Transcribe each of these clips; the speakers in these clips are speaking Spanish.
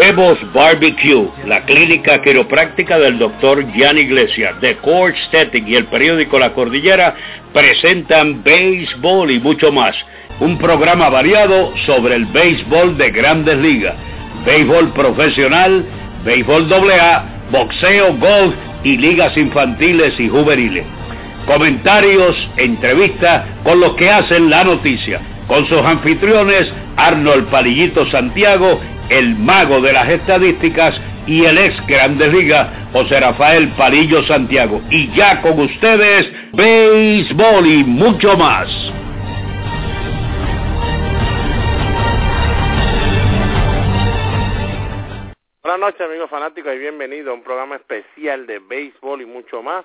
Bebos Barbecue, la clínica quiropráctica del doctor Jan Iglesias, The Core Aesthetic y el periódico La Cordillera presentan béisbol y mucho más. Un programa variado sobre el béisbol de grandes ligas, béisbol profesional, béisbol AA, boxeo, golf y ligas infantiles y juveniles. Comentarios, entrevistas con los que hacen la noticia, con sus anfitriones Arnold Palillito Santiago el mago de las estadísticas y el ex Grandes Ligas, José Rafael Palillo Santiago. Y ya con ustedes, béisbol y mucho más. Buenas noches amigos fanáticos y bienvenidos a un programa especial de béisbol y mucho más.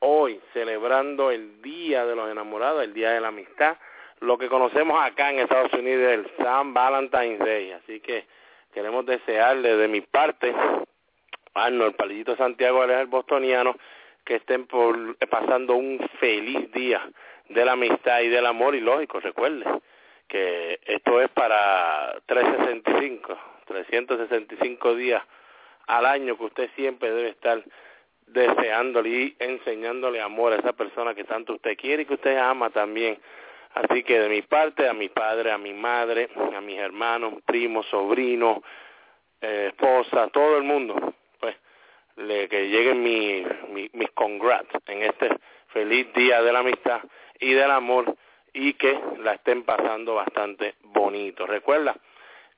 Hoy celebrando el Día de los Enamorados, el Día de la Amistad, lo que conocemos acá en Estados Unidos el San Valentine's Day. Así que queremos desearle de mi parte, Arnold Palillito Santiago, el bostoniano, que estén por, pasando un feliz día de la amistad y del amor y lógico, recuerde que esto es para 365, 365 días al año que usted siempre debe estar deseándole y enseñándole amor a esa persona que tanto usted quiere y que usted ama también. Así que de mi parte, a mi padre, a mi madre, a mis hermanos, primos, sobrinos, eh, esposa, todo el mundo, pues le, que lleguen mi, mi, mis congrats en este feliz día de la amistad y del amor y que la estén pasando bastante bonito. Recuerda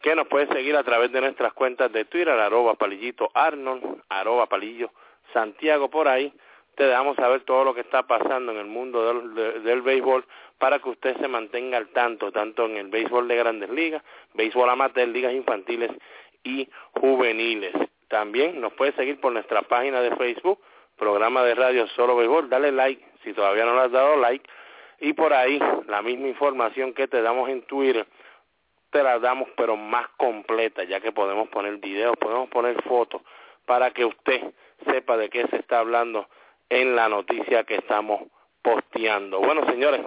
que nos puedes seguir a través de nuestras cuentas de Twitter, arroba palillito Arnold, arroba palillo Santiago por ahí. Te dejamos saber todo lo que está pasando en el mundo del, del béisbol para que usted se mantenga al tanto, tanto en el béisbol de grandes ligas, béisbol amateur, ligas infantiles y juveniles. También nos puede seguir por nuestra página de Facebook, programa de radio Solo Béisbol, dale like si todavía no le has dado like y por ahí la misma información que te damos en Twitter te la damos pero más completa ya que podemos poner videos, podemos poner fotos para que usted sepa de qué se está hablando en la noticia que estamos posteando. Bueno, señores,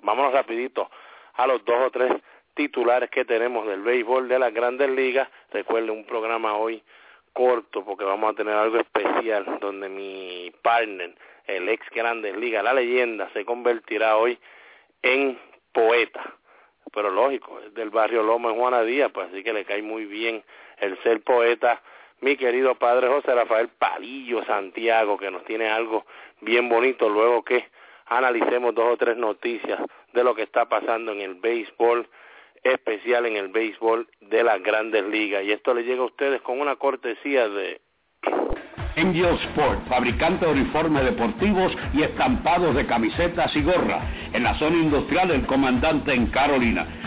vámonos rapidito a los dos o tres titulares que tenemos del béisbol de las grandes ligas. Recuerde un programa hoy corto porque vamos a tener algo especial donde mi partner, el ex grandes ligas, la leyenda, se convertirá hoy en poeta. Pero lógico, del barrio Loma en Juana Díaz, pues así que le cae muy bien el ser poeta mi querido padre José Rafael Palillo Santiago, que nos tiene algo bien bonito luego que analicemos dos o tres noticias de lo que está pasando en el béisbol, especial en el béisbol de las grandes ligas. Y esto le llega a ustedes con una cortesía de Angel Sport, fabricante de uniformes deportivos y estampados de camisetas y gorras, en la zona industrial del comandante en Carolina.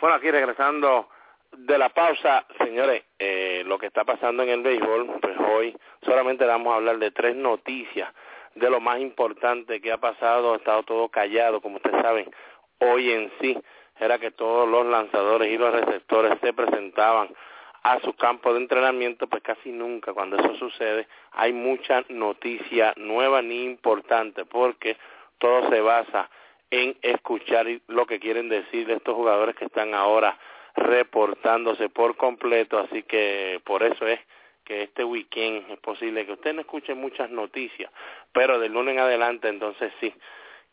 Bueno, aquí regresando de la pausa, señores, eh, lo que está pasando en el béisbol, pues hoy solamente vamos a hablar de tres noticias de lo más importante que ha pasado, ha estado todo callado, como ustedes saben, hoy en sí era que todos los lanzadores y los receptores se presentaban a su campo de entrenamiento, pues casi nunca cuando eso sucede hay mucha noticia nueva ni importante, porque todo se basa en escuchar lo que quieren decir estos jugadores que están ahora reportándose por completo, así que por eso es que este weekend es posible que usted no escuche muchas noticias, pero del lunes en adelante entonces sí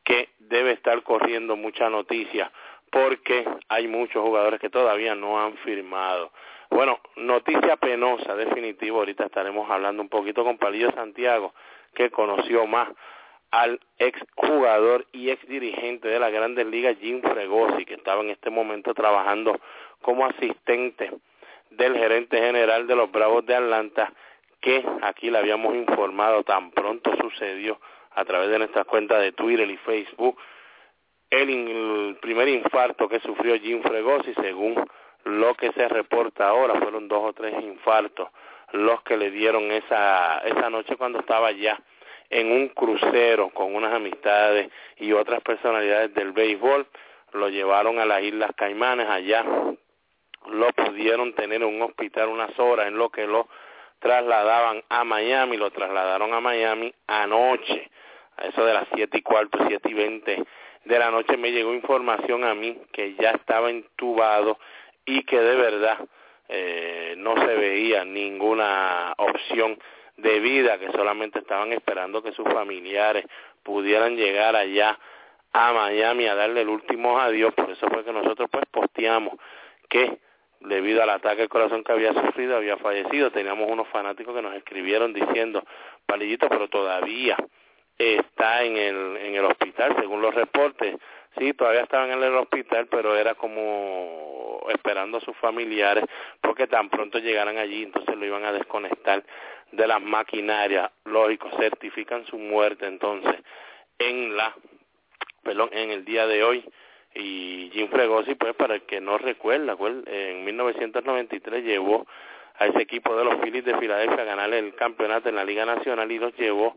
que debe estar corriendo mucha noticia porque hay muchos jugadores que todavía no han firmado. Bueno, noticia penosa, definitivo, ahorita estaremos hablando un poquito con Palillo Santiago, que conoció más al ex jugador y ex dirigente de la Grandes Ligas, Jim Fregosi, que estaba en este momento trabajando como asistente del gerente general de los Bravos de Atlanta, que aquí le habíamos informado tan pronto sucedió a través de nuestras cuentas de Twitter y Facebook, el, primer infarto que sufrió Jim Fregosi, según lo que se reporta ahora, fueron dos o tres infartos los que le dieron esa, esa noche cuando estaba ya en un crucero con unas amistades y otras personalidades del béisbol, lo llevaron a las Islas Caimanes, allá lo pudieron tener en un hospital unas horas en lo que lo trasladaban a Miami, lo trasladaron a Miami anoche, a eso de las siete y cuarto, siete y veinte de la noche. Me llegó información a mí que ya estaba entubado y que de verdad eh, no se veía ninguna opción de vida, que solamente estaban esperando que sus familiares pudieran llegar allá a Miami a darle el último adiós, por eso fue que nosotros pues posteamos que debido al ataque al corazón que había sufrido había fallecido, teníamos unos fanáticos que nos escribieron diciendo, palillito, pero todavía está en el, en el hospital, según los reportes, sí, todavía estaban en el hospital, pero era como esperando a sus familiares, porque tan pronto llegaran allí, entonces lo iban a desconectar de las maquinarias, lógico, certifican su muerte entonces en la, perdón, en el día de hoy, y Jim Fregosi, pues para el que no recuerda, en 1993 llevó a ese equipo de los Phillies de Filadelfia a ganar el campeonato en la Liga Nacional y los llevó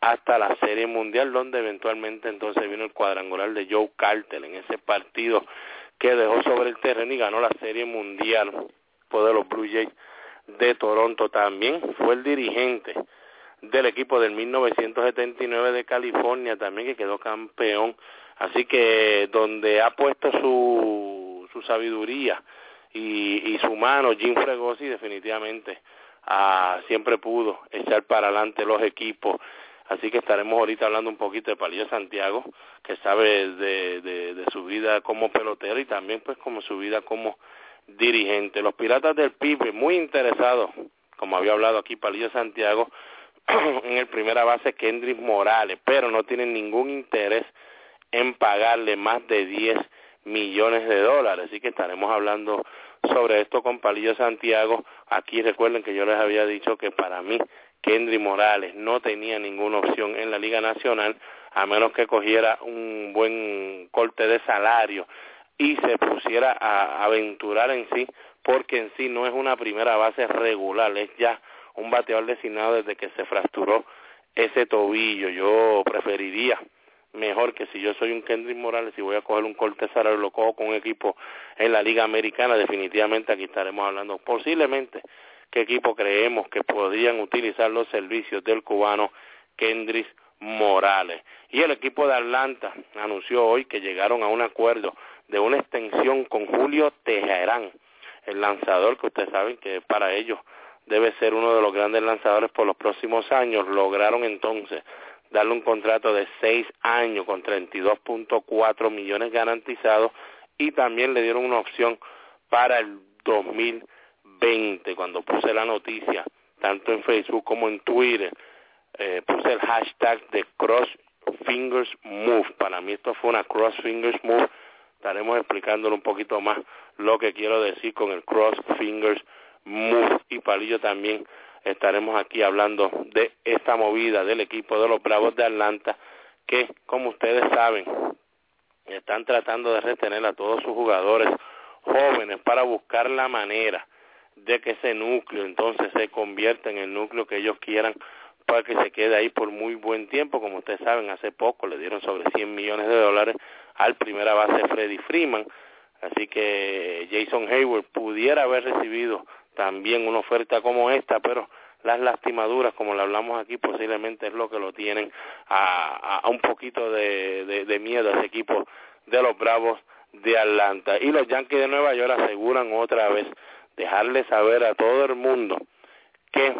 hasta la Serie Mundial, donde eventualmente entonces vino el cuadrangular de Joe Carter en ese partido que dejó sobre el terreno y ganó la Serie Mundial por de los Blue Jays de Toronto. También fue el dirigente del equipo del 1979 de California, también que quedó campeón. Así que donde ha puesto su, su sabiduría y, y su mano, Jim Fregosi definitivamente ah, siempre pudo echar para adelante los equipos Así que estaremos ahorita hablando un poquito de Palillo Santiago, que sabe de, de, su vida como pelotero y también pues como su vida como dirigente. Los Piratas del Pibe, muy interesados, como había hablado aquí Palillo Santiago, en el primera base Kendrick Morales, pero no tienen ningún interés en pagarle más de 10 millones de dólares. Así que estaremos hablando sobre esto con Palillo Santiago. Aquí recuerden que yo les había dicho que para mí Kendry Morales no tenía ninguna opción en la Liga Nacional a menos que cogiera un buen corte de salario y se pusiera a aventurar en sí, porque en sí no es una primera base regular, es ya un bateador designado desde que se fracturó ese tobillo. Yo preferiría mejor que si yo soy un Kendrick Morales y voy a coger un corte salario, lo cojo con un equipo en la Liga Americana, definitivamente aquí estaremos hablando posiblemente qué equipo creemos que podrían utilizar los servicios del cubano Kendris Morales. Y el equipo de Atlanta anunció hoy que llegaron a un acuerdo de una extensión con Julio Teherán, el lanzador que ustedes saben que para ellos debe ser uno de los grandes lanzadores por los próximos años. Lograron entonces darle un contrato de seis años con 32.4 millones garantizados y también le dieron una opción para el 2000 20, cuando puse la noticia, tanto en Facebook como en Twitter, eh, puse el hashtag de Cross Fingers Move. Para mí esto fue una Cross Fingers Move. Estaremos explicándolo un poquito más lo que quiero decir con el Cross Fingers Move. Y Palillo también estaremos aquí hablando de esta movida del equipo de los Bravos de Atlanta, que como ustedes saben, están tratando de retener a todos sus jugadores jóvenes para buscar la manera de que ese núcleo entonces se convierta en el núcleo que ellos quieran para que se quede ahí por muy buen tiempo. Como ustedes saben, hace poco le dieron sobre 100 millones de dólares al primera base Freddy Freeman, así que Jason Hayward pudiera haber recibido también una oferta como esta, pero las lastimaduras, como le hablamos aquí, posiblemente es lo que lo tienen a, un poquito de, de miedo a ese equipo de los Bravos de Atlanta. Y los Yankees de Nueva York aseguran otra vez dejarle saber a todo el mundo que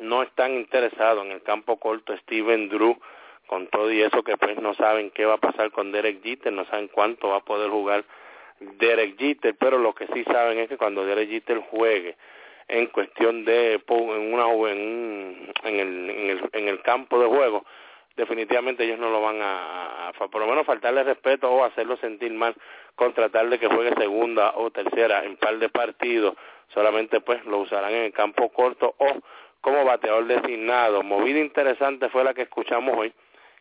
no están interesados en el campo corto Steven Drew con todo y eso que pues no saben qué va a pasar con Derek Jeter, no saben cuánto va a poder jugar Derek Jeter, pero lo que sí saben es que cuando Derek Jeter juegue en cuestión de en una en, el, en, el, en el campo de juego definitivamente ellos no lo van a, a, por lo menos faltarle respeto o hacerlo sentir mal con tratar de que juegue segunda o tercera en par de partidos solamente pues lo usarán en el campo corto o como bateador designado. Movida interesante fue la que escuchamos hoy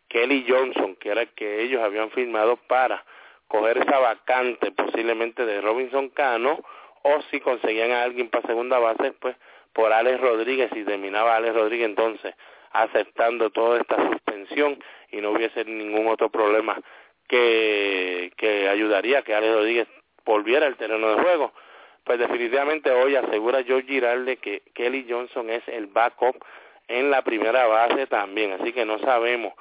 Kelly Johnson que era el que ellos habían firmado para coger esa vacante posiblemente de Robinson Cano o si conseguían a alguien para segunda base, pues por Alex Rodríguez y terminaba Alex Rodríguez entonces aceptando toda esta suspensión y no hubiese ningún otro problema que, que ayudaría a que Alex Rodríguez volviera al terreno de juego. Pues definitivamente hoy asegura George Giralde que Kelly Johnson es el backup en la primera base también, así que no sabemos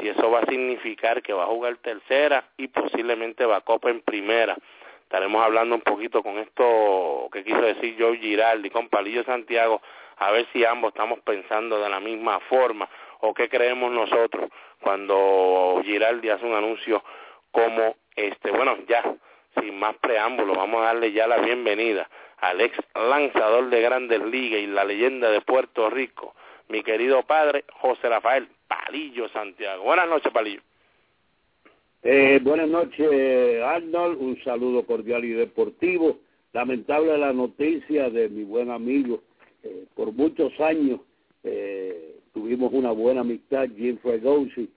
si eso va a significar que va a jugar tercera y posiblemente va a copa en primera. Estaremos hablando un poquito con esto que quiso decir Joe Giraldi con Palillo Santiago, a ver si ambos estamos pensando de la misma forma o qué creemos nosotros cuando Giraldi hace un anuncio como este. Bueno, ya, sin más preámbulos, vamos a darle ya la bienvenida al ex lanzador de grandes ligas y la leyenda de Puerto Rico, mi querido padre José Rafael Palillo Santiago. Buenas noches, Palillo. Eh, buenas noches, Arnold. Un saludo cordial y deportivo. Lamentable la noticia de mi buen amigo. Eh, por muchos años eh, tuvimos una buena amistad, Jim Fregosi.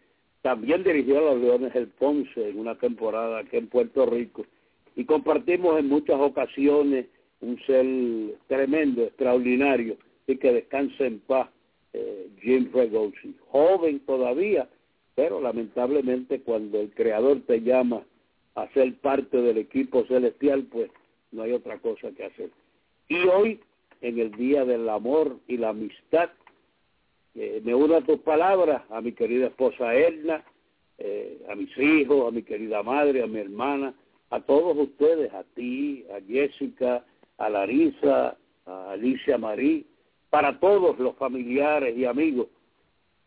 También dirigió a los Leones del Ponce en una temporada aquí en Puerto Rico. Y compartimos en muchas ocasiones un ser tremendo, extraordinario, y que descanse en paz eh, Jim Fregosi, joven todavía, pero lamentablemente cuando el creador te llama a ser parte del equipo celestial, pues no hay otra cosa que hacer. Y hoy, en el Día del Amor y la Amistad, eh, me uno a tus palabras, a mi querida esposa Edna, eh, a mis hijos, a mi querida madre, a mi hermana, a todos ustedes, a ti, a Jessica, a Larisa, a Alicia Marí, para todos los familiares y amigos.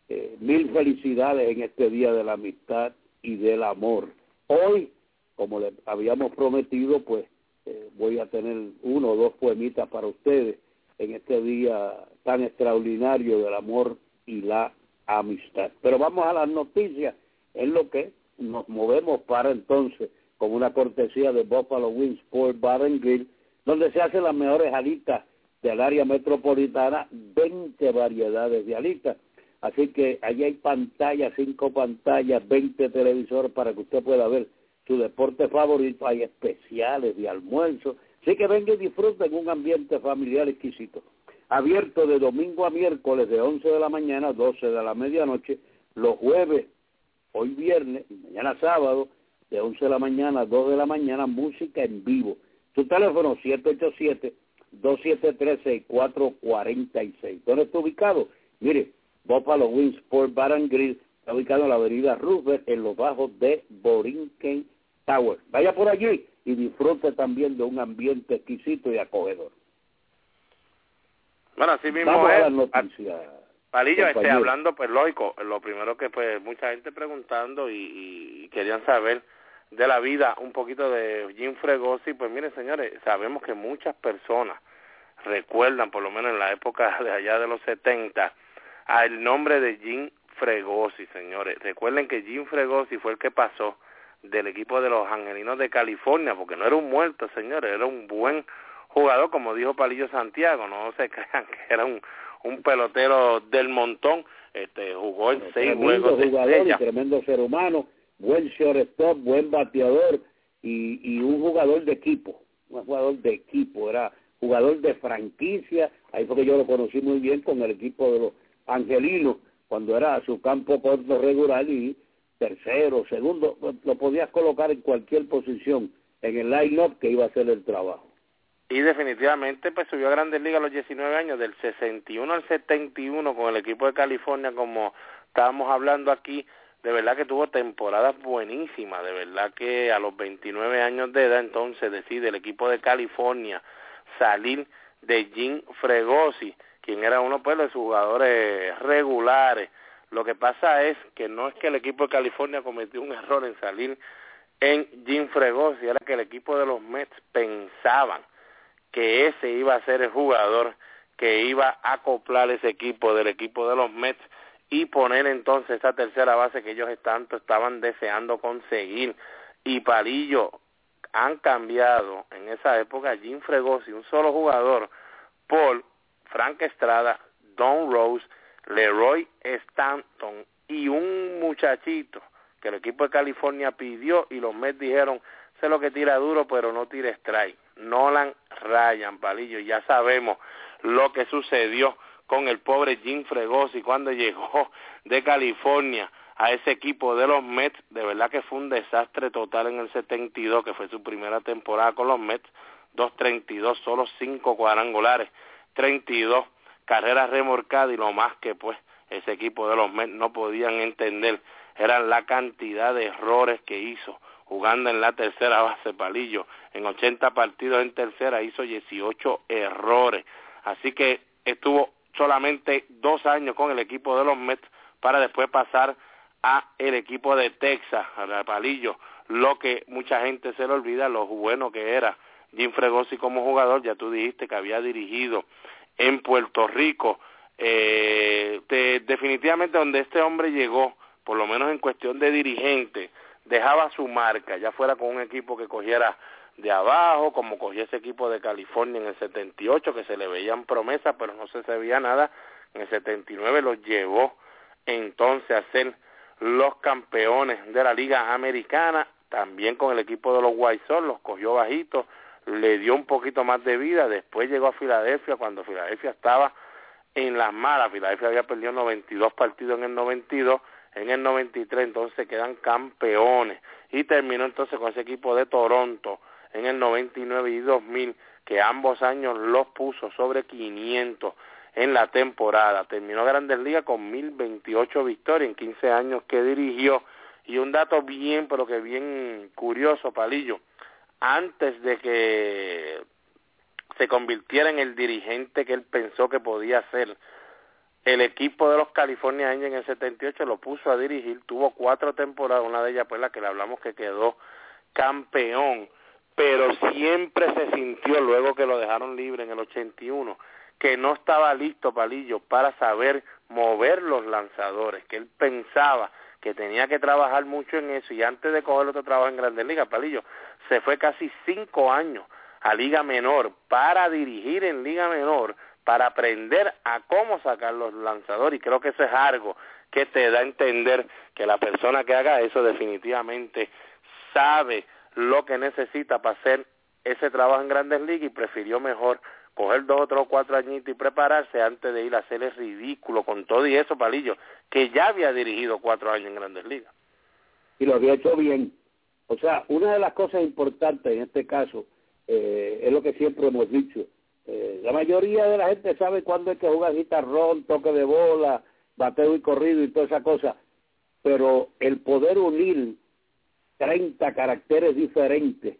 Eh, mil felicidades en este Día de la Amistad y del Amor. Hoy, como le habíamos prometido, pues eh, voy a tener uno o dos poemitas para ustedes en este día tan extraordinario del amor y la amistad. Pero vamos a las noticias, en lo que nos movemos para entonces con una cortesía de Buffalo Wings Sport Bar and Grill, donde se hacen las mejores alitas del área metropolitana 20 variedades de alitas. Así que allí hay pantallas, cinco pantallas, 20 televisores para que usted pueda ver su deporte favorito. Hay especiales de almuerzo. Así que venga y disfrute en un ambiente familiar exquisito. Abierto de domingo a miércoles de 11 de la mañana a 12 de la medianoche. Los jueves, hoy viernes y mañana sábado, de 11 de la mañana a 2 de la mañana, música en vivo. Su teléfono 787 273-6446. ¿Dónde está ubicado? Mire, Buffalo Wings Sport Bar and Grill está ubicado en la avenida Roosevelt, en los bajos de Borinquen Tower. Vaya por allí y disfrute también de un ambiente exquisito y acogedor. Bueno, así mismo Vamos es. a la noticia. Palillo, este, hablando, pues lógico, lo primero que pues mucha gente preguntando y, y querían saber de la vida un poquito de Jim Fregosi, pues miren señores, sabemos que muchas personas recuerdan, por lo menos en la época de allá de los 70, al nombre de Jim Fregosi, señores. Recuerden que Jim Fregosi fue el que pasó del equipo de los Angelinos de California, porque no era un muerto, señores, era un buen jugador, como dijo Palillo Santiago, no se crean que era un, un pelotero del montón, este jugó en seis juegos de jugador y estrella. tremendo ser humano, buen shortstop, buen bateador y, un jugador de equipo, un jugador de equipo, era jugador de franquicia, ahí fue que yo lo conocí muy bien con el equipo de los angelinos, cuando era su campo corto regular y tercero, segundo, lo podías colocar en cualquier posición en el line-up que iba a hacer el trabajo. y definitivamente pues subió a Grandes Ligas a los 19 años, del 61 al 71 con el equipo de California, como estábamos hablando aquí, de verdad que tuvo temporadas buenísimas, de verdad que a los 29 años de edad entonces decide el equipo de California salir de Jim Fregosi, quien era uno pues de sus jugadores regulares, Lo que pasa es que no es que el equipo de California cometió un error en salir en Jim Fregosi, era que el equipo de los Mets pensaban que ese iba a ser el jugador que iba a acoplar ese equipo del equipo de los Mets y poner entonces esa tercera base que ellos tanto estaban deseando conseguir. Y Palillo han cambiado en esa época Jim Fregosi, un solo jugador, por Frank Estrada, Don Rose, Leroy Stanton y un muchachito que el equipo de California pidió y los Mets dijeron, sé lo que tira duro pero no tira strike. Nolan Ryan, palillo, ya sabemos lo que sucedió con el pobre Jim Fregosi cuando llegó de California a ese equipo de los Mets, de verdad que fue un desastre total en el 72, que fue su primera temporada con los Mets, 2.32, solo 5 cuadrangulares, 32 carreras remorcadas y lo más que pues ese equipo de los Mets no podían entender era la cantidad de errores que hizo jugando en la tercera base palillo. En 80 partidos en tercera hizo 18 errores. Así que estuvo solamente dos años con el equipo de los Mets para después pasar a el equipo de Texas, a Palillo, lo que mucha gente se le olvida, lo bueno que era Jim Fregosi como jugador, ya tú dijiste que había dirigido en Puerto Rico. Eh, definitivamente donde este hombre llegó, por lo menos en cuestión de dirigente, dejaba su marca, ya fuera con un equipo que cogiera de abajo, como cogió ese equipo de California en el 78, que se le veían promesas, pero no se sabía nada. En el 79 los llevó entonces a ser los campeones de la Liga Americana, también con el equipo de los White los cogió bajitos, le dio un poquito más de vida, después llegó a Filadelfia cuando Filadelfia estaba en las malas, Filadelfia había perdido 92 partidos en el 92, en el 93 entonces quedan campeones y terminó entonces con ese equipo de Toronto en el 99 y 2000 que ambos años los puso sobre 500 en la temporada. Terminó Grandes Ligas con 1028 victorias en 15 años que dirigió y un dato bien pero que bien curioso, Palillo antes de que se convirtiera en el dirigente que él pensó que podía ser. El equipo de los California Angels en el 78 lo puso a dirigir, tuvo cuatro temporadas, una de ellas pues la que le hablamos que quedó campeón, pero siempre se sintió luego que lo dejaron libre en el 81 que no estaba listo Palillo para saber mover los lanzadores, que él pensaba que tenía que trabajar mucho en eso y antes de coger otro trabajo en Grandes Ligas, Palillo, se fue casi cinco años a Liga Menor para dirigir en Liga Menor, para aprender a cómo sacar los lanzadores y creo que eso es algo que te da a entender que la persona que haga eso definitivamente sabe lo que necesita para hacer ese trabajo en Grandes Ligas y prefirió mejor coger dos, tres o cuatro añitos y prepararse antes de ir a hacer el ridículo con todo y eso, Palillo, que ya había dirigido cuatro años en Grandes Ligas. Y lo había hecho bien. O sea, una de las cosas importantes en este caso eh, es lo que siempre hemos dicho. Eh, la mayoría de la gente sabe cuándo hay que jugar guitarrón, toque de bola, bateo y corrido y toda esa cosa, pero el poder unir 30 caracteres diferentes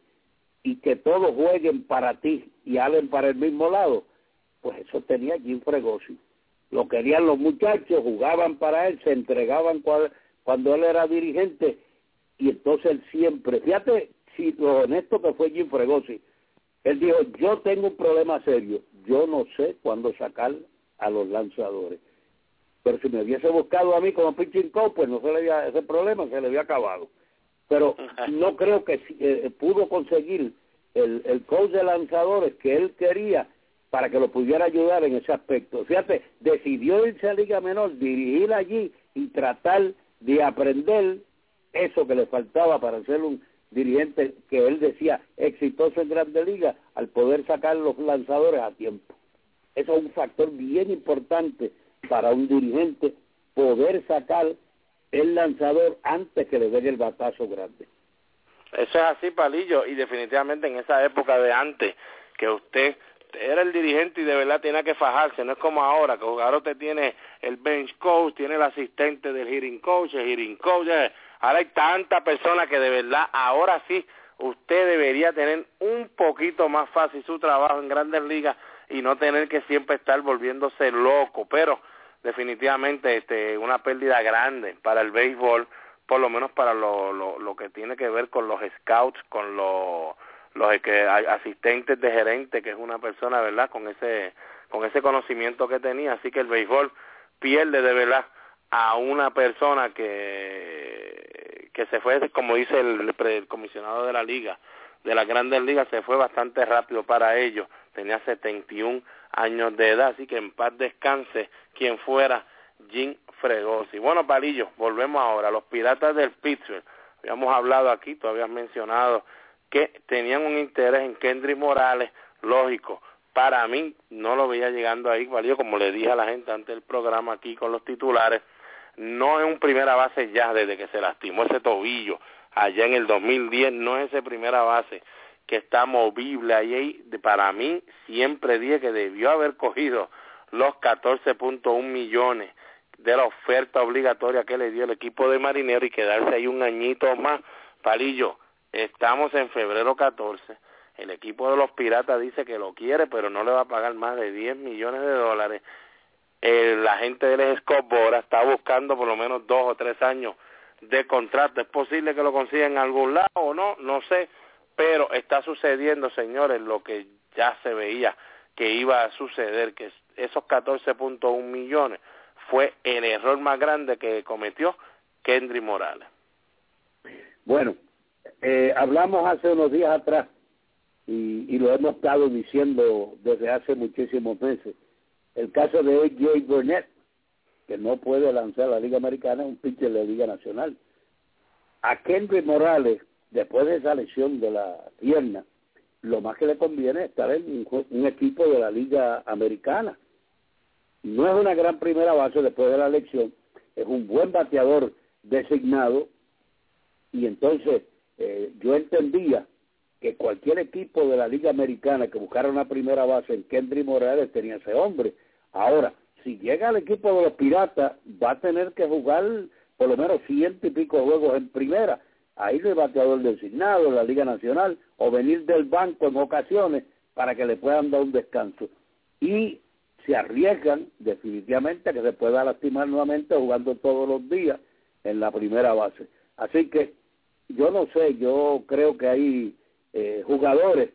y que todos jueguen para ti y hablen para el mismo lado, pues eso tenía Jim Fregosi. Lo querían los muchachos, jugaban para él, se entregaban cuando él era dirigente y entonces él siempre, fíjate si lo honesto que fue Jim Fregosi, él dijo, yo tengo un problema serio, yo no sé cuándo sacar a los lanzadores. Pero si me hubiese buscado a mí como pitching coach, pues no se le había, ese problema se le había acabado pero no creo que eh, pudo conseguir el, el coach de lanzadores que él quería para que lo pudiera ayudar en ese aspecto. Fíjate, decidió irse a Liga Menor, dirigir allí y tratar de aprender eso que le faltaba para ser un dirigente que él decía exitoso en Grande Liga al poder sacar los lanzadores a tiempo. Eso es un factor bien importante para un dirigente poder sacar el lanzador antes que le dé el batazo grande. Eso es así, Palillo, y definitivamente en esa época de antes, que usted era el dirigente y de verdad tenía que fajarse, no es como ahora, que ahora usted tiene el bench coach, tiene el asistente del hitting coach, el hitting coach, eh, ahora hay tanta personas que de verdad ahora sí usted debería tener un poquito más fácil su trabajo en grandes ligas y no tener que siempre estar volviéndose loco, pero definitivamente este una pérdida grande para el béisbol, por lo menos para lo, lo, lo que tiene que ver con los scouts, con los los que, asistentes de gerente, que es una persona, ¿verdad?, con ese con ese conocimiento que tenía, así que el béisbol pierde de verdad a una persona que que se fue, como dice el, el comisionado de la liga, de las grandes ligas, se fue bastante rápido para ellos, tenía 71 años de edad, así que en paz descanse quien fuera Jim Fregosi. Bueno, Palillo, volvemos ahora. Los Piratas del Pittsburgh, habíamos hablado aquí, tú habías mencionado que tenían un interés en Kendrick Morales, lógico. Para mí, no lo veía llegando ahí, Palillo, como le dije a la gente antes del programa aquí con los titulares, no es un primera base ya desde que se lastimó ese tobillo allá en el 2010, no es ese primera base que está movible ahí, para mí siempre dije que debió haber cogido los 14.1 millones de la oferta obligatoria que le dio el equipo de Marinero y quedarse ahí un añito más. Palillo, estamos en febrero 14, el equipo de los Piratas dice que lo quiere, pero no le va a pagar más de 10 millones de dólares. la gente del Scott Bora está buscando por lo menos dos o tres años de contrato. Es posible que lo consiga en algún lado o no, no sé, pero está sucediendo, señores, lo que ya se veía que iba a suceder, que esos 14.1 millones fue el error más grande que cometió Kendry Morales. Bueno, eh, hablamos hace unos días atrás y, y, lo hemos estado diciendo desde hace muchísimos meses. El caso de A.J. Burnett, que no puede lanzar la Liga Americana, un pitcher de la Liga Nacional. A Kendry Morales después de esa lesión de la pierna, lo más que le conviene es estar en un, equipo de la Liga Americana. No es una gran primera base después de la lesión, es un buen bateador designado y entonces eh, yo entendía que cualquier equipo de la Liga Americana que buscara una primera base en Kendry Morales tenía ese hombre. Ahora, si llega al equipo de los Piratas, va a tener que jugar por lo menos ciento y pico juegos en primera a ir de bateador designado en la Liga Nacional o venir del banco en ocasiones para que le puedan dar un descanso. Y se arriesgan definitivamente a que se pueda lastimar nuevamente jugando todos los días en la primera base. Así que yo no sé, yo creo que hay eh, jugadores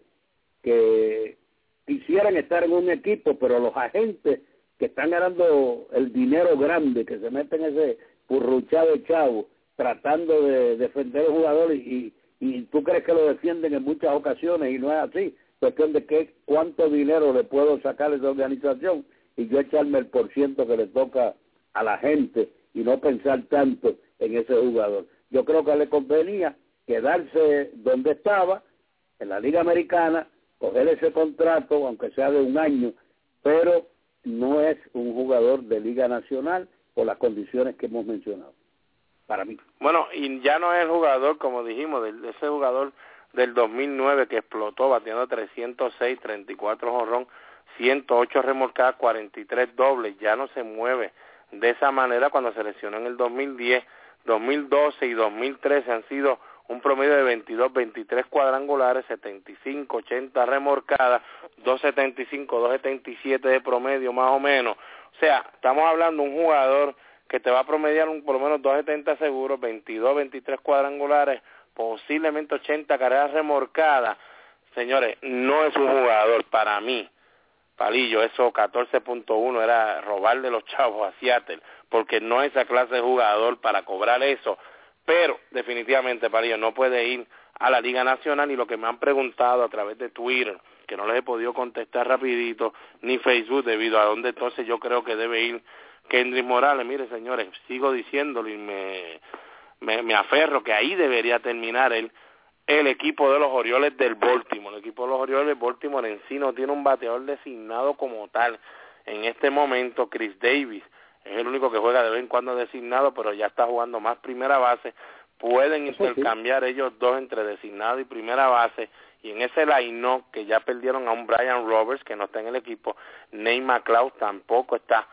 que quisieran estar en un equipo, pero los agentes que están ganando el dinero grande, que se meten ese purruchado chavo, tratando de defender al jugador y, y, tú crees que lo defienden en muchas ocasiones y no es así. Cuestión de que cuánto dinero le puedo sacar a esa organización y yo echarme el por ciento que le toca a la gente y no pensar tanto en ese jugador. Yo creo que le convenía quedarse donde estaba, en la Liga Americana, coger ese contrato, aunque sea de un año, pero no es un jugador de Liga Nacional por las condiciones que hemos mencionado para mí. Bueno, y ya no es el jugador, como dijimos, de ese jugador del 2009 que explotó bateando 306, 34 jorrón, 108 remolcadas, 43 dobles, ya no se mueve de esa manera cuando se lesionó en el 2010, 2012 y 2013 han sido un promedio de 22, 23 cuadrangulares, 75, 80 remorcadas, 275, 277 de promedio más o menos. O sea, estamos hablando de un jugador que te va a promediar un, por lo menos 270 seguros, 22, 23 cuadrangulares, posiblemente 80 carreras remorcadas. Señores, no es un jugador para mí. Palillo, eso 14.1 era robarle los chavos a Seattle, porque no es esa clase de jugador para cobrar eso. Pero definitivamente, Palillo, no puede ir a la Liga Nacional y lo que me han preguntado a través de Twitter, que no les he podido contestar rapidito, ni Facebook, debido a dónde entonces yo creo que debe ir Kendrick Morales, mire señores, sigo diciéndolo y me, me, aferro que ahí debería terminar el, el equipo de los Orioles del Baltimore. El equipo de los Orioles del Baltimore en sí no tiene un bateador designado como tal. En este momento, Chris Davis es el único que juega de vez en cuando designado, pero ya está jugando más primera base. Pueden intercambiar ellos dos entre designado y primera base. Y en ese line que ya perdieron a un Brian Roberts, que no está en el equipo, Nate McLeod tampoco está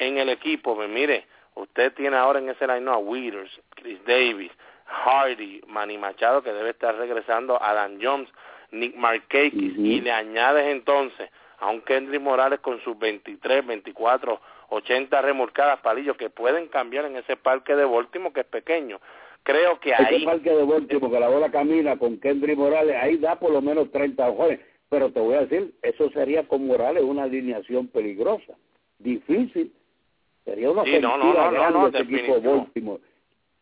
en el equipo, pues mire, usted tiene ahora en ese line a Withers, Chris Davis, Hardy, Manny Machado, que debe estar regresando, Adam Jones, Nick Markakis, y le añades entonces a un Kendrick Morales con sus 23, 24 80 remolcadas palillos que pueden cambiar en ese parque de Baltimore que es pequeño. Creo que ahí... Ese parque de Baltimore que la bola camina con Kendry Morales, ahí da por lo menos 30 ojones. Pero te voy a decir, eso sería con Morales una alineación peligrosa, difícil. Sería una sí, no, no, no, no, no, ese equipo de Baltimore.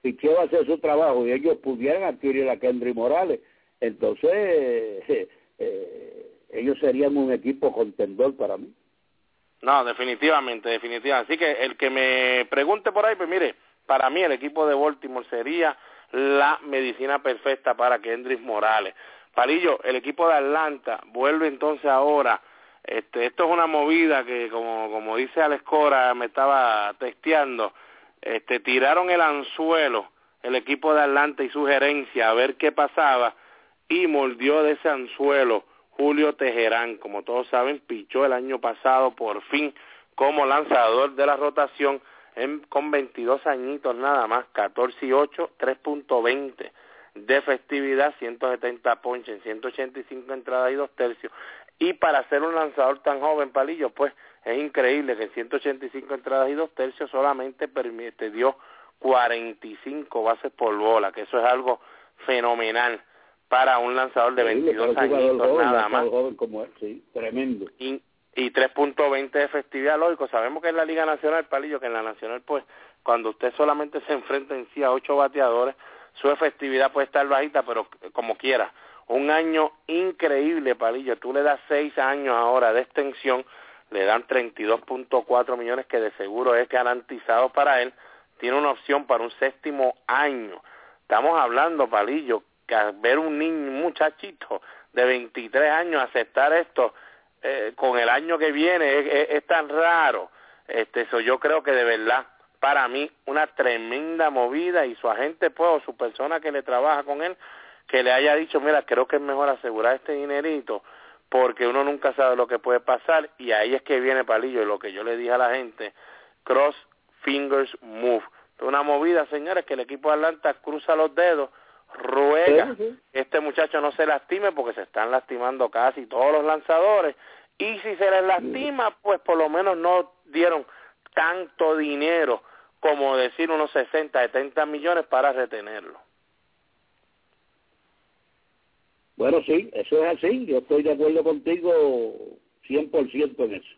Si quiero hacer su trabajo y ellos pudieran adquirir a Kendry Morales, entonces eh, eh, ellos serían un equipo contendor para mí. No, definitivamente, definitivamente. Así que el que me pregunte por ahí, pues mire, para mí el equipo de Baltimore sería la medicina perfecta para Kendrick Morales. Palillo, el equipo de Atlanta vuelve entonces ahora. Este, esto es una movida que, como, como dice Alex Cora, me estaba testeando. Este, tiraron el anzuelo el equipo de Atlanta y su gerencia a ver qué pasaba y mordió de ese anzuelo Julio Tejerán. Como todos saben, pichó el año pasado por fin como lanzador de la rotación con 22 añitos nada más, 14 y 8, 3.20 de festividad, 170 ponches en 185 entradas y dos tercios. Y para ser un lanzador tan joven, Palillo, pues es increíble que en 185 entradas y dos tercios solamente permite, dio 45 bases por bola, que eso es algo fenomenal para un lanzador de 22 años nada más. como sí, tremendo. Y, y 3.20 de festividad, lógico, sabemos que en la Liga Nacional, Palillo, que en la Nacional, pues, cuando usted solamente se enfrenta en sí a ocho bateadores, su efectividad puede estar bajita, pero como quiera. Un año increíble, Palillo. Tú le das seis años ahora de extensión, le dan 32.4 millones que de seguro es garantizado para él. Tiene una opción para un séptimo año. Estamos hablando, Palillo, que ver un niño, un muchachito de 23 años aceptar esto eh, con el año que viene es, tan raro. Este, eso yo creo que de verdad para mí una tremenda movida y su agente pues o su persona que le trabaja con él que le haya dicho mira creo que es mejor asegurar este dinerito porque uno nunca sabe lo que puede pasar y ahí es que viene Palillo y lo que yo le dije a la gente cross fingers move. Una movida señores que el equipo de Atlanta cruza los dedos ruega que este muchacho no se lastime porque se están lastimando casi todos los lanzadores. Y si se les lastima pues por lo menos no dieron tanto dinero como decir unos 60, 70 millones para retenerlo. Bueno, sí, eso es así. Yo estoy de acuerdo contigo 100% en eso.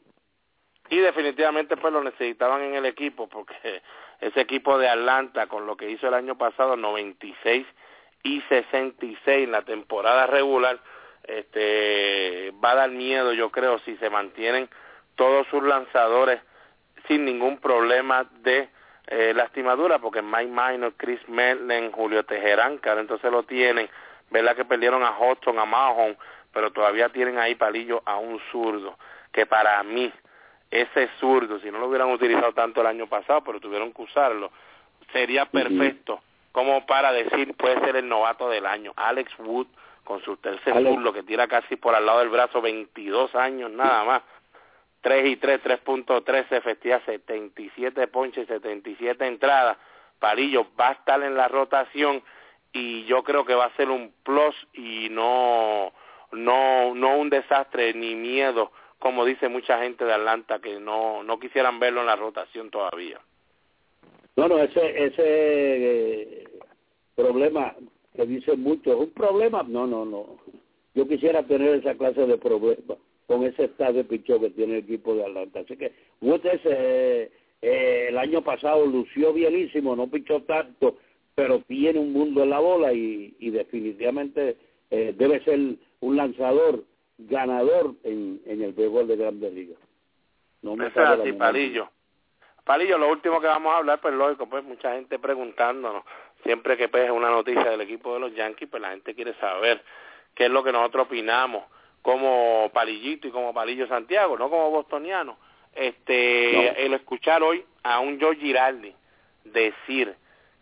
Y definitivamente pues lo necesitaban en el equipo porque ese equipo de Atlanta con lo que hizo el año pasado 96 y 66 en la temporada regular este va a dar miedo yo creo si se mantienen todos sus lanzadores sin ningún problema de eh, lastimadura, porque Mike Minor, Chris Merlin, Julio Tejerán, que entonces lo tienen, ¿verdad? Que perdieron a Hudson, a Mahon, pero todavía tienen ahí palillo a un zurdo, que para mí, ese zurdo, si no lo hubieran utilizado tanto el año pasado, pero tuvieron que usarlo, sería perfecto como para decir, puede ser el novato del año. Alex Wood, con su tercer zurdo, que tira casi por al lado del brazo, 22 años nada más, 3 y 3, 3.13, efectiva 77 ponches, 77 entradas. Palillo va a estar en la rotación y yo creo que va a ser un plus y no, no, no un desastre ni miedo, como dice mucha gente de Atlanta, que no, no quisieran verlo en la rotación todavía. No, no, ese, ese eh, problema que dice mucho, ¿es un problema? No, no, no. Yo quisiera tener esa clase de problema con ese estado de pichón que tiene el equipo de Atlanta. Así que Woods eh, eh, el año pasado lució bienísimo, no pichó tanto, pero tiene un mundo en la bola y, y definitivamente eh, debe ser un lanzador ganador en, en el béisbol de Grandes Ligas. No me así, Palillo. Palillo, lo último que vamos a hablar, pues lógico, pues mucha gente preguntándonos, siempre que pues una noticia del equipo de los Yankees, pues la gente quiere saber qué es lo que nosotros opinamos como Palillito y como Palillo Santiago, no como bostoniano. Este, el escuchar hoy a un Joe Giraldi decir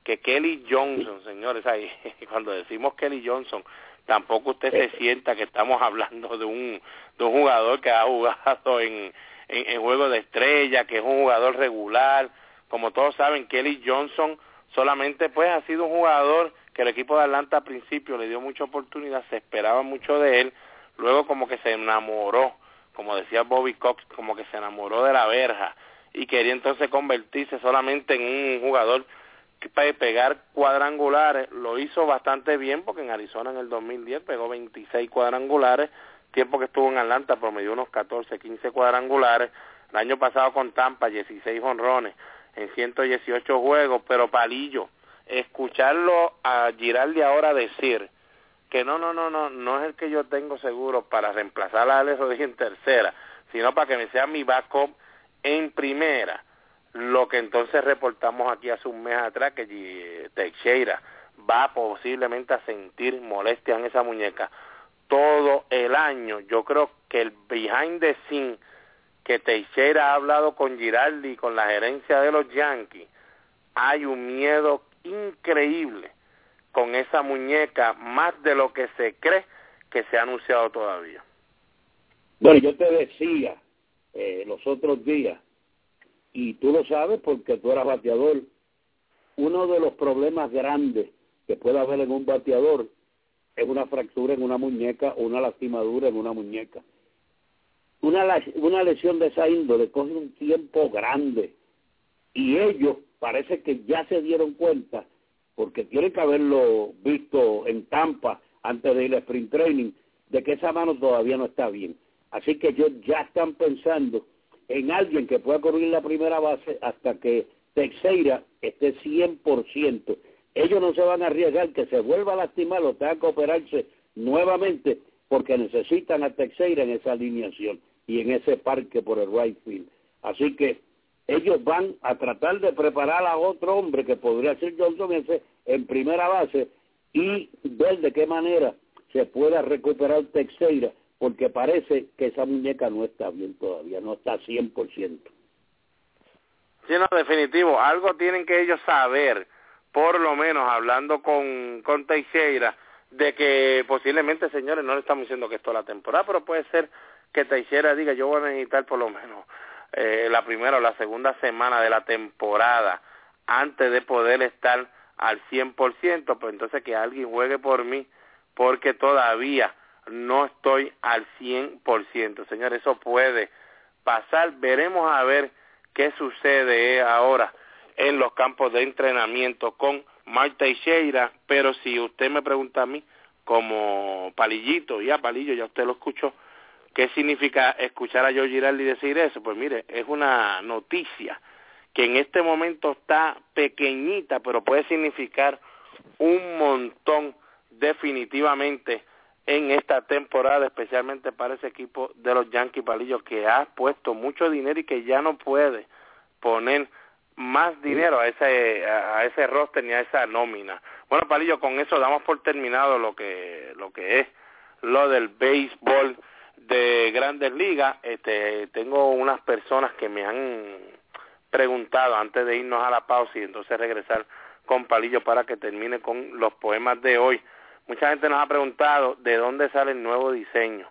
que Kelly Johnson, señores, ahí, cuando decimos Kelly Johnson, tampoco usted se sienta que estamos hablando de un, de un jugador que ha jugado en, en, en juego de estrella, que es un jugador regular. Como todos saben, Kelly Johnson solamente pues ha sido un jugador que el equipo de Atlanta al principio le dio mucha oportunidad, se esperaba mucho de él, luego como que se enamoró, como decía Bobby Cox, como que se enamoró de la verja y quería entonces convertirse solamente en un jugador pegar cuadrangulares, lo hizo bastante bien porque en Arizona en el 2010 pegó 26 cuadrangulares, tiempo que estuvo en Atlanta promedió unos 14, 15 cuadrangulares, el año pasado con Tampa 16 honrones en 118 juegos, pero Palillo, escucharlo a Giraldi ahora decir que no, no, no, no, no es el que yo tengo seguro para reemplazar a Alex Rodríguez en tercera, sino para que me sea mi backup en primera lo que entonces reportamos aquí hace un mes atrás, que Teixeira va posiblemente a sentir molestias en esa muñeca todo el año. Yo creo que el behind the scene que Teixeira ha hablado con Giraldi y con la gerencia de los Yankees, hay un miedo increíble con esa muñeca, más de lo que se cree que se ha anunciado todavía. Bueno, yo te decía eh, los otros días y tú lo sabes porque tú eras bateador. Uno de los problemas grandes que puede haber en un bateador es una fractura en una muñeca o una lastimadura en una muñeca. Una, una lesión de esa índole coge un tiempo grande y ellos parece que ya se dieron cuenta porque tienen que haberlo visto en Tampa antes de ir a sprint training de que esa mano todavía no está bien. Así que ellos ya están pensando en alguien que pueda correr la primera base hasta que Teixeira esté 100%. Ellos no se van a arriesgar que se vuelva a lastimar o tenga que operarse nuevamente porque necesitan a Teixeira en esa alineación y en ese parque por el right field. Así que ellos van a tratar de preparar a otro hombre que podría ser Johnson ese en primera base y ver de qué manera se pueda recuperar Teixeira porque parece que esa muñeca no está bien todavía, no está 100%. Sí, no, definitivo. Algo tienen que ellos saber, por lo menos hablando con, con Teixeira, de que posiblemente, señores, no le estamos diciendo que esto es la temporada, pero puede ser que Teixeira diga, yo voy a necesitar por lo menos eh, la primera o la segunda semana de la temporada antes de poder estar al 100%, pues entonces que alguien juegue por mí, porque todavía no estoy al 100%. Señores, eso puede pasar. Veremos a ver qué sucede ahora en los campos de entrenamiento con Marta Teixeira, pero si usted me pregunta a mí, como palillito, ya palillo, ya usted lo escuchó, ¿qué significa escuchar a Joe Girardi decir eso? Pues mire, es una noticia que en este momento está pequeñita, pero puede significar un montón definitivamente en esta temporada, especialmente para ese equipo de los Yankees Palillo que ha puesto mucho dinero y que ya no puede poner más dinero a ese a ese roster ni a esa nómina. Bueno, Palillo, con eso damos por terminado lo que lo que es lo del béisbol de Grandes Ligas. Este, tengo unas personas que me han preguntado antes de irnos a la pausa y entonces regresar con Palillo para que termine con los poemas de hoy. Mucha gente nos ha preguntado de dónde sale el nuevo diseño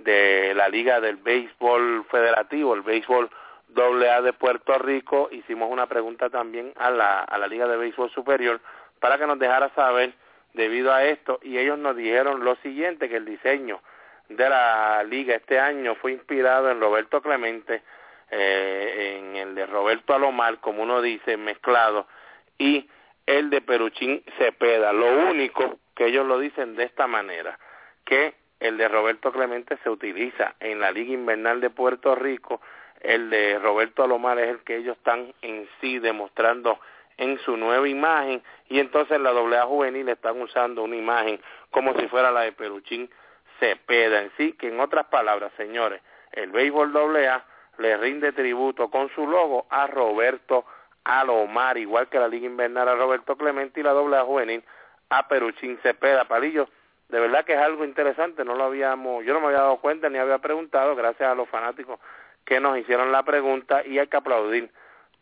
de la Liga del Béisbol Federativo, el Béisbol AA de Puerto Rico. Hicimos una pregunta también a la, a la Liga de Béisbol Superior para que nos dejara saber debido a esto y ellos nos dijeron lo siguiente, que el diseño de la liga este año fue inspirado en Roberto Clemente, eh, en el de Roberto Alomar, como uno dice, mezclado, y el de Peruchín Cepeda. Lo único que ellos lo dicen de esta manera, que el de Roberto Clemente se utiliza en la Liga Invernal de Puerto Rico, el de Roberto Alomar es el que ellos están en sí demostrando en su nueva imagen y entonces en la AA juvenil están usando una imagen como si fuera la de Peruchín Cepeda en sí, que en otras palabras, señores, el béisbol AA le rinde tributo con su logo a Roberto Alomar, igual que la Liga Invernal a Roberto Clemente y la AA juvenil a Peruchín Cepeda Palillo. De verdad que es algo interesante, no lo habíamos, yo no me había dado cuenta ni había preguntado, gracias a los fanáticos que nos hicieron la pregunta y hay que aplaudir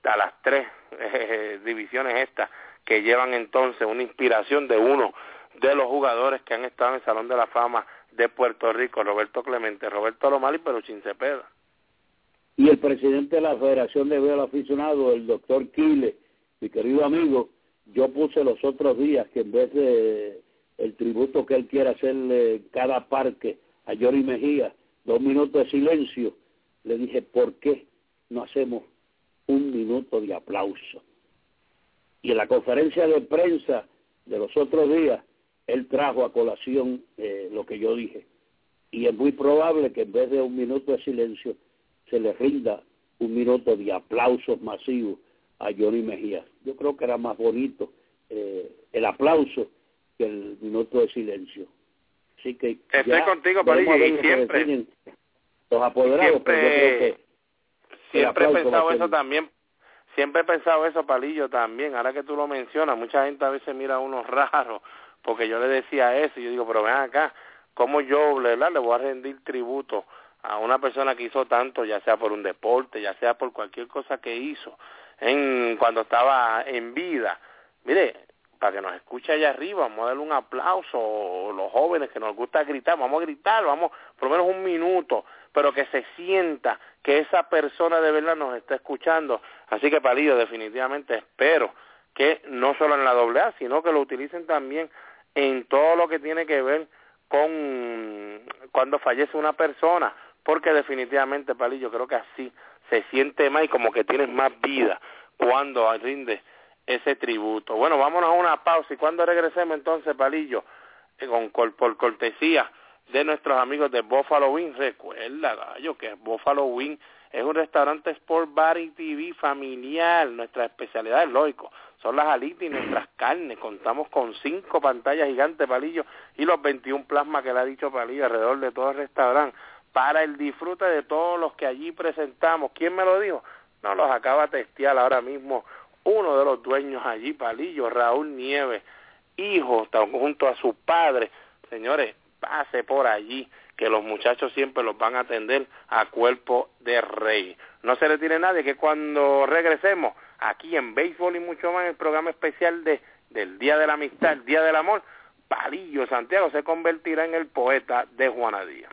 a las tres eh, divisiones estas que llevan entonces una inspiración de uno de los jugadores que han estado en el Salón de la Fama de Puerto Rico, Roberto Clemente, Roberto Lomar y Peruchín Cepeda. Y el presidente de la Federación de Béisbol Aficionado, el doctor Quile, mi querido amigo, yo puse los otros días que en vez de el tributo que él quiere hacerle cada parque a Yori Mejía, dos minutos de silencio, le dije, ¿por qué no hacemos un minuto de aplauso. Y en la conferencia de prensa de los otros días, él trajo a colación eh, lo que yo dije. Y es muy probable que en vez de un minuto de silencio, se le rinda un minuto de aplausos masivos a Johnny Mejía. Yo creo que era más bonito eh, el aplauso que el minuto de silencio. Así que estoy contigo, Palillo, y siempre los apoderados, siempre, siempre he pensado eso también. Siempre he pensado eso, Palillo, también. Ahora que tú lo mencionas, mucha gente a veces mira a unos raros, porque yo le decía eso, y yo digo, pero ven acá, ¿cómo yo ¿verdad? le voy a rendir tributo a una persona que hizo tanto, ya sea por un deporte, ya sea por cualquier cosa que hizo, en cuando estaba en vida? Mire, para que nos escuche allá arriba, vamos a darle un aplauso, los jóvenes que nos gusta gritar, vamos a gritar, vamos por lo menos un minuto, pero que se sienta que esa persona de verdad nos está escuchando. Así que Palillo, definitivamente espero que no solo en la AA, sino que lo utilicen también en todo lo que tiene que ver con cuando fallece una persona, porque definitivamente, Palillo, creo que así se siente más y como que tienes más vida cuando rinde ese tributo. Bueno, vámonos a una pausa y cuando regresemos entonces, Palillo, eh, con, por cortesía de nuestros amigos de Buffalo Wing, recuerda, gallo, que Buffalo Wing es un restaurante Sport Bar y TV familiar, nuestra especialidad es lógico, son las alitas y nuestras carnes, contamos con cinco pantallas gigantes, Palillo, y los 21 plasmas que le ha dicho Palillo alrededor de todo el restaurante, para el disfrute de todos los que allí presentamos. ¿Quién me lo dijo? No, los acaba de testear ahora mismo uno de los dueños allí, Palillo, Raúl Nieves, hijo, junto a su padre. Señores, pase por allí, que los muchachos siempre los van a atender a cuerpo de rey. No se le tiene nadie que cuando regresemos aquí en Béisbol y mucho más en el programa especial de del Día de la Amistad, el Día del Amor, Palillo Santiago se convertirá en el poeta de Juana Díaz.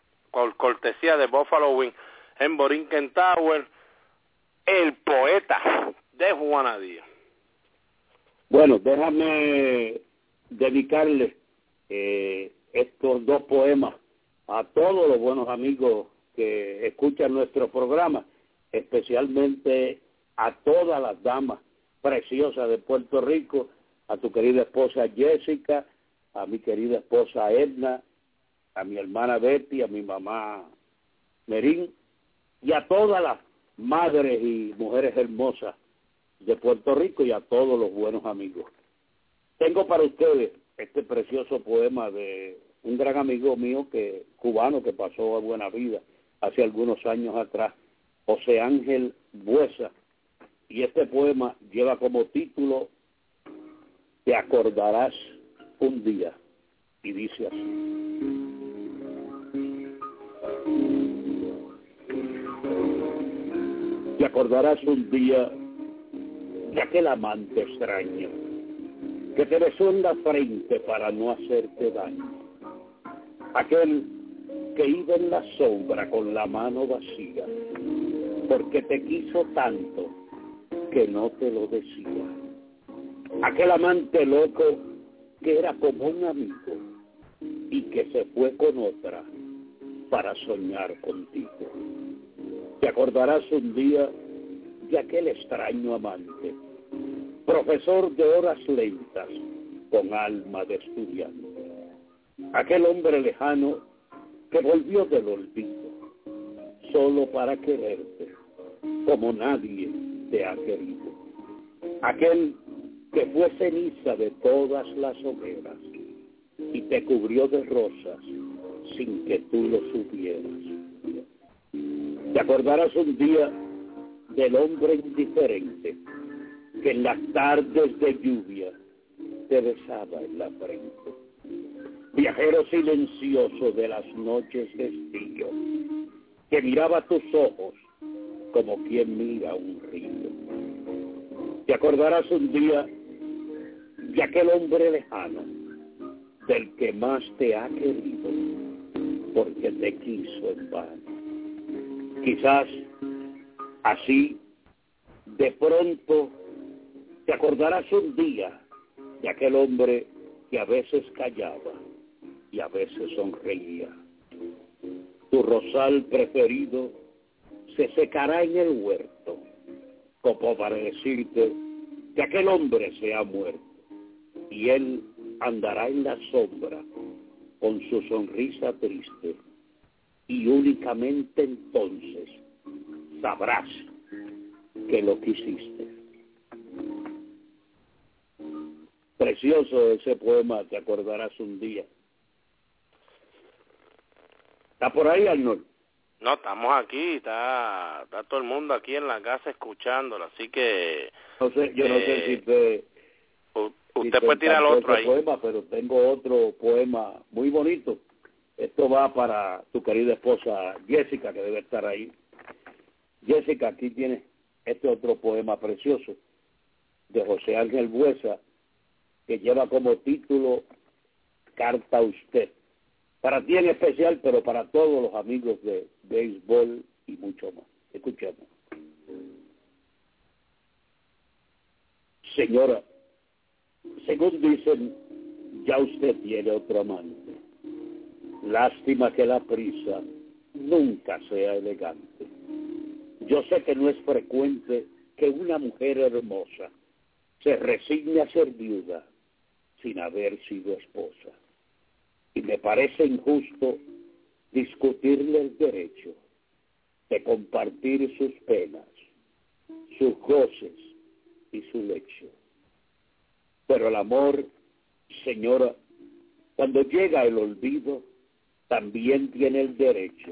con cortesía de Buffalo Wing en Borinquen Tower, el poeta de Juana Díaz. Bueno, déjame dedicarle eh, estos dos poemas a todos los buenos amigos que escuchan nuestro programa, especialmente a todas las damas preciosas de Puerto Rico, a tu querida esposa Jessica, a mi querida esposa Edna, a mi hermana Betty, a mi mamá Merín y a todas las madres y mujeres hermosas de Puerto Rico y a todos los buenos amigos. Tengo para ustedes este precioso poema de un gran amigo mío que cubano que pasó a buena vida hace algunos años atrás, José Ángel Buesa, y este poema lleva como título Te acordarás un día y dice así. Te acordarás un día de aquel amante extraño que te besó en la frente para no hacerte daño. Aquel que iba en la sombra con la mano vacía, porque te quiso tanto que no te lo decía. Aquel amante loco que era como un amigo y que se fue con otra para soñar contigo. Te acordarás un día de aquel extraño amante, profesor de horas lentas con alma de estudiante. Aquel hombre lejano que volvió del olvido, solo para quererte, como nadie te ha querido. Aquel que fue ceniza de todas las hogueras y te cubrió de rosas sin que tú lo supieras. Te acordarás un día del hombre indiferente que en las tardes de lluvia te besaba en la frente. Viajero silencioso de las noches de estío, que miraba tus ojos como quien mira un río. Te acordarás un día de aquel hombre lejano, del que más te ha querido, porque te quiso en vano. Quizás así, de pronto, te acordarás un día de aquel hombre que a veces callaba y a veces sonreía. Tu rosal preferido se secará en el huerto, como para decirte que aquel hombre se ha muerto y él andará en la sombra con su sonrisa triste y únicamente entonces sabrás que lo quisiste. Precioso ese poema, te acordarás un día. ¿Está por ahí, Arnold? No, estamos aquí, está, está todo el mundo aquí en la casa escuchándolo, así que... No sé, yo no sé eh, si te... Usted si puede tirar otro ahí. Poema, pero tengo otro poema muy bonito. Esto va para tu querida esposa Jessica, que debe estar ahí. Jessica, aquí tienes este otro poema precioso de José Ángel Buesa, que lleva como título Carta a usted. Para ti en especial, pero para todos los amigos de béisbol y mucho más. Escuchemos. Señora, según dicen, ya usted tiene otro amante. Lástima que la prisa nunca sea elegante. Yo sé que no es frecuente que una mujer hermosa se resigne a ser viuda sin haber sido esposa. Y me parece injusto discutirle el derecho de compartir sus penas, sus goces y su lecho. Pero el amor, señora, cuando llega el olvido, también tiene el derecho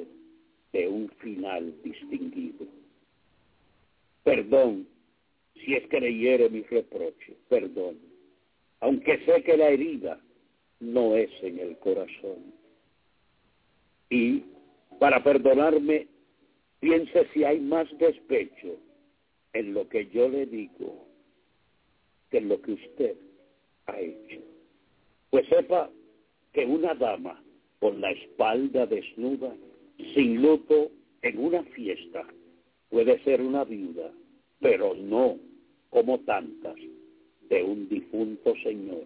de un final distinguido. Perdón si es que le hiere mi reproche, perdón, aunque sé que la herida no es en el corazón. Y para perdonarme, piense si hay más despecho en lo que yo le digo que en lo que usted ha hecho. Pues sepa que una dama con la espalda desnuda, sin luto, en una fiesta, puede ser una viuda, pero no como tantas de un difunto señor,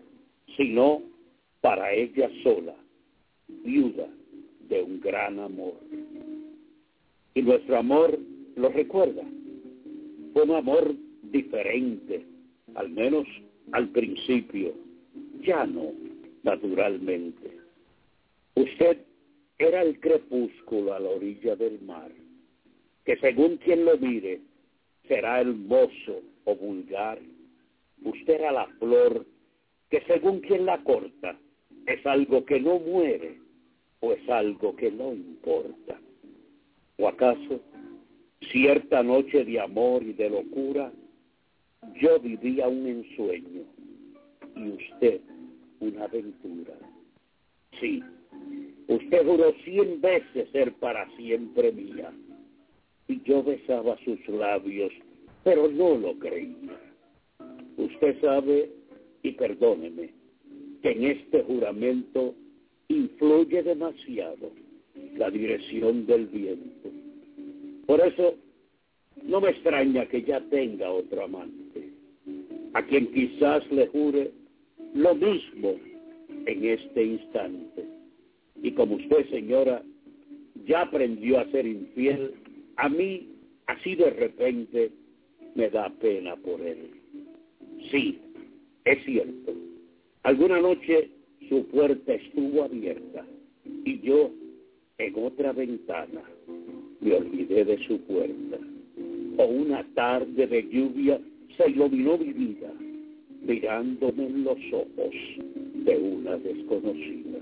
sino para ella sola, viuda de un gran amor. Y nuestro amor lo recuerda, fue un amor diferente, al menos al principio, ya no, naturalmente. Usted era el crepúsculo a la orilla del mar, que según quien lo mire, será hermoso o vulgar. Usted era la flor que según quien la corta, es algo que no muere o es algo que no importa. ¿O acaso cierta noche de amor y de locura, yo vivía un ensueño y usted una aventura? Sí, usted juró cien veces ser para siempre mía y yo besaba sus labios, pero no lo creía. Usted sabe, y perdóneme, que en este juramento influye demasiado la dirección del viento. Por eso no me extraña que ya tenga otro amante. a quien quizás le jure lo mismo en este instante. Y como usted, señora, ya aprendió a ser infiel, a mí, así de repente, me da pena por él. Sí, es cierto. Alguna noche su puerta estuvo abierta y yo en otra ventana me olvidé de su puerta. O una tarde de lluvia se iluminó mi vida mirándome en los ojos de una desconocida.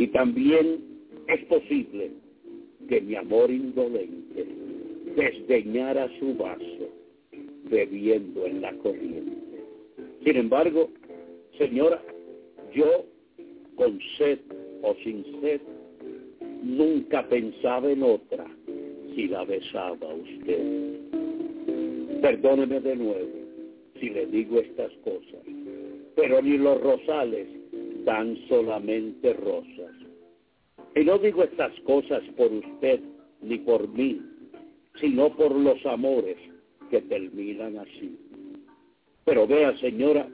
Y también es posible que mi amor indolente desdeñara su vaso bebiendo en la corriente. Sin embargo, señora, yo con sed o sin sed nunca pensaba en otra si la besaba usted. Perdóneme de nuevo si le digo estas cosas, pero ni los rosales dan solamente rosas. Y no digo estas cosas por usted ni por mí, sino por los amores que terminan así. Pero vea, señora,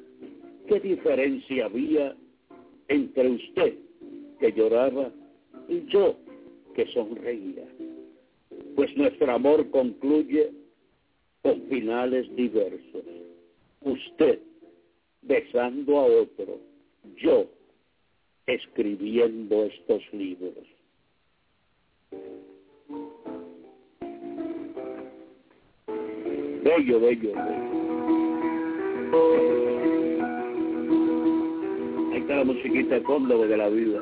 qué diferencia había entre usted que lloraba y yo que sonreía. Pues nuestro amor concluye con finales diversos. Usted besando a otro, yo escribiendo estos libros. Bello, bello, bello. Ahí está la musiquita fondo de la vida.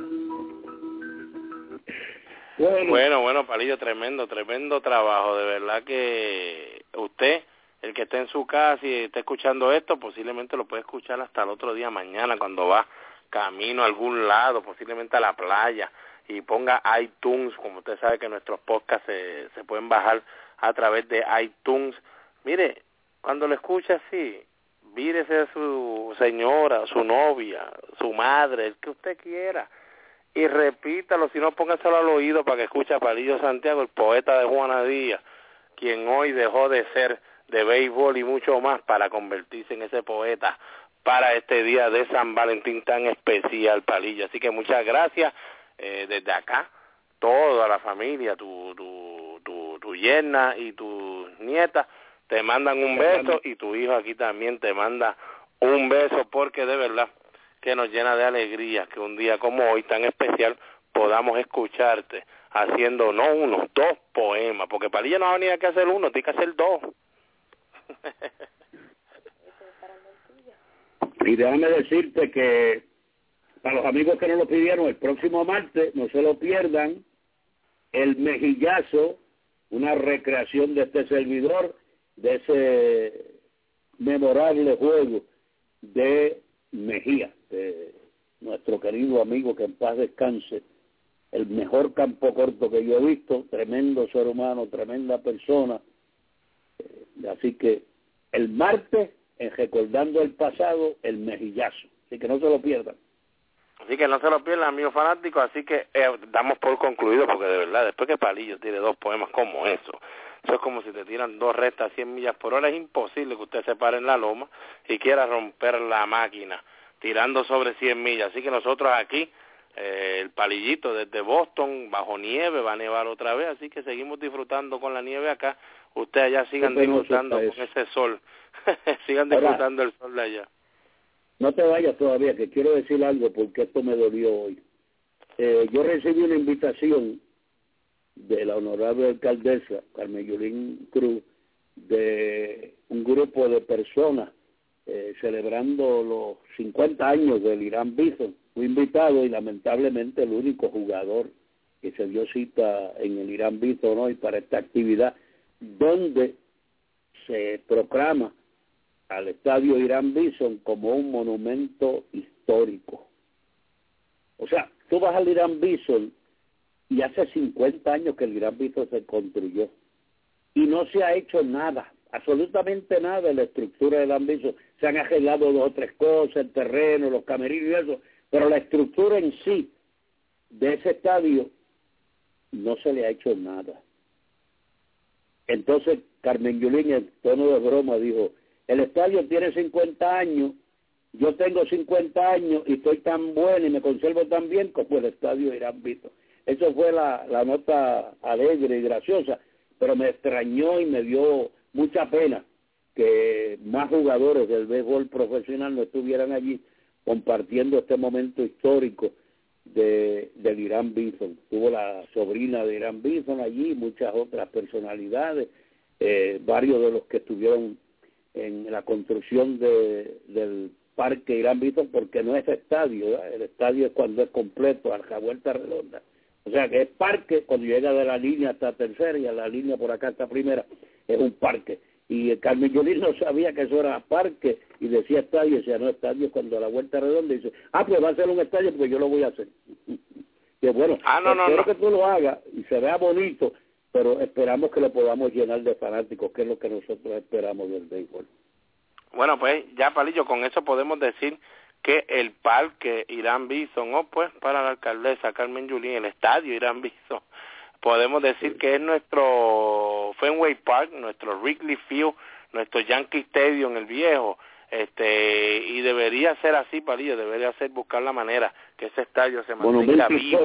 Bueno. bueno, bueno, Palillo, tremendo, tremendo trabajo. De verdad que usted, el que esté en su casa y esté escuchando esto, posiblemente lo puede escuchar hasta el otro día, mañana, cuando va camino a algún lado, posiblemente a la playa, y ponga iTunes, como usted sabe que nuestros podcasts se, pueden bajar a través de iTunes. Mire, cuando lo escuche así, vírese a su señora, su novia, su madre, el que usted quiera, y repítalo, si no póngaselo al oído para que escuche a Palillo Santiago, el poeta de Juana Díaz, quien hoy dejó de ser de béisbol y mucho más para convertirse en ese poeta para este día de San Valentín tan especial, Palillo. Así que muchas gracias eh, desde acá, toda la familia, tu, tu, tu, tu yerna y tu nieta, te mandan un beso y tu hijo aquí también te manda un beso porque de verdad que nos llena de alegría que un día como hoy tan especial podamos escucharte haciendo no uno, dos poemas, porque Palillo no va a venir a hacer uno, tiene que hacer dos. Y déjame decirte que para los amigos que no lo pidieron, el próximo martes, no se lo pierdan, el mejillazo, una recreación de este servidor, de ese memorable juego de Mejía, de nuestro querido amigo que en paz descanse, el mejor campo corto que yo he visto, tremendo ser humano, tremenda persona. Eh, así que el martes en Recordando el Pasado, el mejillazo. Así que no se lo pierdan. Así que no se lo pierdan, amigos fanáticos. Así que eh, damos por concluido, porque de verdad, después que Palillo tiene dos poemas como eso, eso es como si te tiran dos restas a 100 millas por hora. Es imposible que usted se pare en la loma y quiera romper la máquina tirando sobre 100 millas. Así que nosotros aquí, eh, el palillito desde Boston, bajo nieve, va a nevar otra vez. Así que seguimos disfrutando con la nieve acá. Ustedes allá sigan disfrutando con ese sol. sigan disfrutando el sol de allá. No te vayas todavía, que quiero decir algo porque esto me dolió hoy. Eh, yo recibí una invitación de la honorable alcaldesa Carmen Yulín Cruz de un grupo de personas eh, celebrando los 50 años del Irán Bison. Fui invitado y lamentablemente el único jugador que se dio cita en el Irán Bison hoy para esta actividad, donde se proclama al estadio Irán Bison como un monumento histórico. O sea, tú vas al Irán Bison y hace 50 años que el Irán Bison se construyó y no se ha hecho nada, absolutamente nada en la estructura del Irán Bison. Se han arreglado dos o tres cosas, el terreno, los camerinos y eso, pero la estructura en sí de ese estadio no se le ha hecho nada. Entonces Carmen Yulín en tono de broma dijo, el estadio tiene 50 años, yo tengo 50 años y estoy tan bueno y me conservo tan bien como el estadio Irán Vito. Eso fue la, la nota alegre y graciosa, pero me extrañó y me dio mucha pena que más jugadores del béisbol profesional no estuvieran allí compartiendo este momento histórico de, del Irán Bison. Tuvo la sobrina de Irán Bison allí, muchas otras personalidades, eh, varios de los que estuvieron en la construcción de, del parque Irán Bison, porque no es estadio, el estadio es cuando es completo, a vuelta redonda. O sea que es parque cuando llega de la línea hasta tercera y a la línea por acá hasta primera, es un parque y Carmen Yulín no sabía que eso era parque y decía estadio, y decía no estadio cuando a la vuelta redonda dice, ah, pues va a ser un estadio porque yo lo voy a hacer. que bueno, ah, no, no, espero que tú lo hagas y se vea bonito, pero esperamos que lo podamos llenar de fanáticos, que es lo que nosotros esperamos del béisbol. Bueno, pues ya Palillo, con eso podemos decir que el parque Irán Bison, o pues para la alcaldesa Carmen Yulín, el estadio Irán Bison, podemos decir que es nuestro Fenway Park, nuestro Wrigley Field, nuestro Yankee Stadium, el viejo, este y debería ser así, Palillo, debería ser buscar la manera que ese estadio se mantenga vivo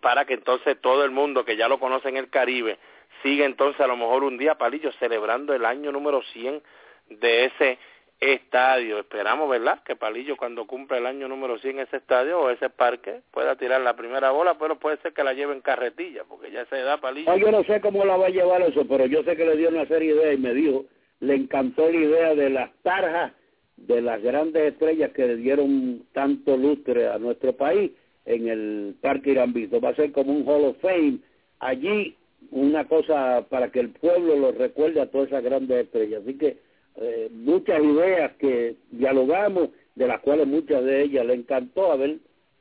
para que entonces todo el mundo que ya lo conoce en el Caribe siga entonces a lo mejor un día, Palillo, celebrando el año número 100 de ese estadio. Esperamos, ¿verdad? Que Palillo cuando cumpla el año número 100 ese estadio o ese parque pueda tirar la primera bola, pero puede ser que la lleve en carretilla, porque ya se da Palillo. yo no sé cómo la va a llevar eso, pero yo sé que le dio una serie de ideas y me dijo, le encantó la idea de las tarjas de las grandes estrellas que le dieron tanto lustre a nuestro país en el Parque Irán Va a ser como un Hall of Fame. Allí una cosa para que el pueblo lo recuerde a todas esas grandes estrellas. Así que eh, muchas ideas que dialogamos, de las cuales muchas de ellas le encantó, a ver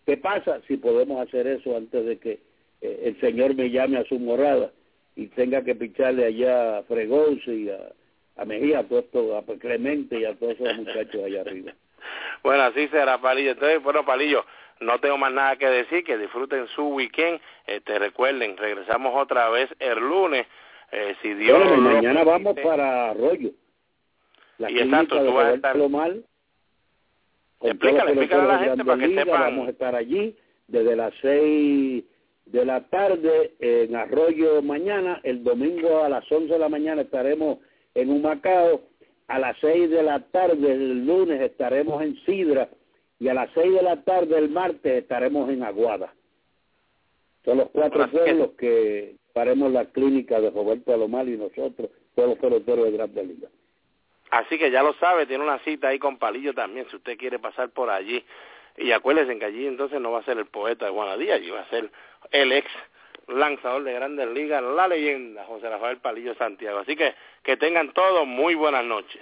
qué pasa si podemos hacer eso antes de que eh, el Señor me llame a su morada y tenga que picharle allá a Fregoso y a, a Mejía, a, todo esto, a Clemente y a todos esos muchachos allá arriba. Bueno, así será, Palillo. Entonces, bueno, Palillo, no tengo más nada que decir, que disfruten su weekend. Este, recuerden, regresamos otra vez el lunes. Eh, si Dios bueno, mañana vamos para Arroyo la y exacto, tú vas a estar... mal. Explícale, explícale a la gente para que sepan. Vamos a estar allí desde las seis de la tarde en Arroyo mañana, el domingo a las once de la mañana estaremos en Humacao, a las seis de la tarde el lunes estaremos en Sidra y a las seis de la tarde el martes estaremos en Aguada. Son los cuatro pueblos que... haremos la clínica de Roberto Alomar y nosotros, todos los peloteros de Gran Liga. Así que ya lo sabe, tiene una cita ahí con Palillo también, si usted quiere pasar por allí. Y acuérdense que allí entonces no va a ser el poeta de Guanadía, allí va a ser el ex lanzador de Grandes Ligas, la leyenda José Rafael Palillo Santiago. Así que que tengan todos muy buenas noches.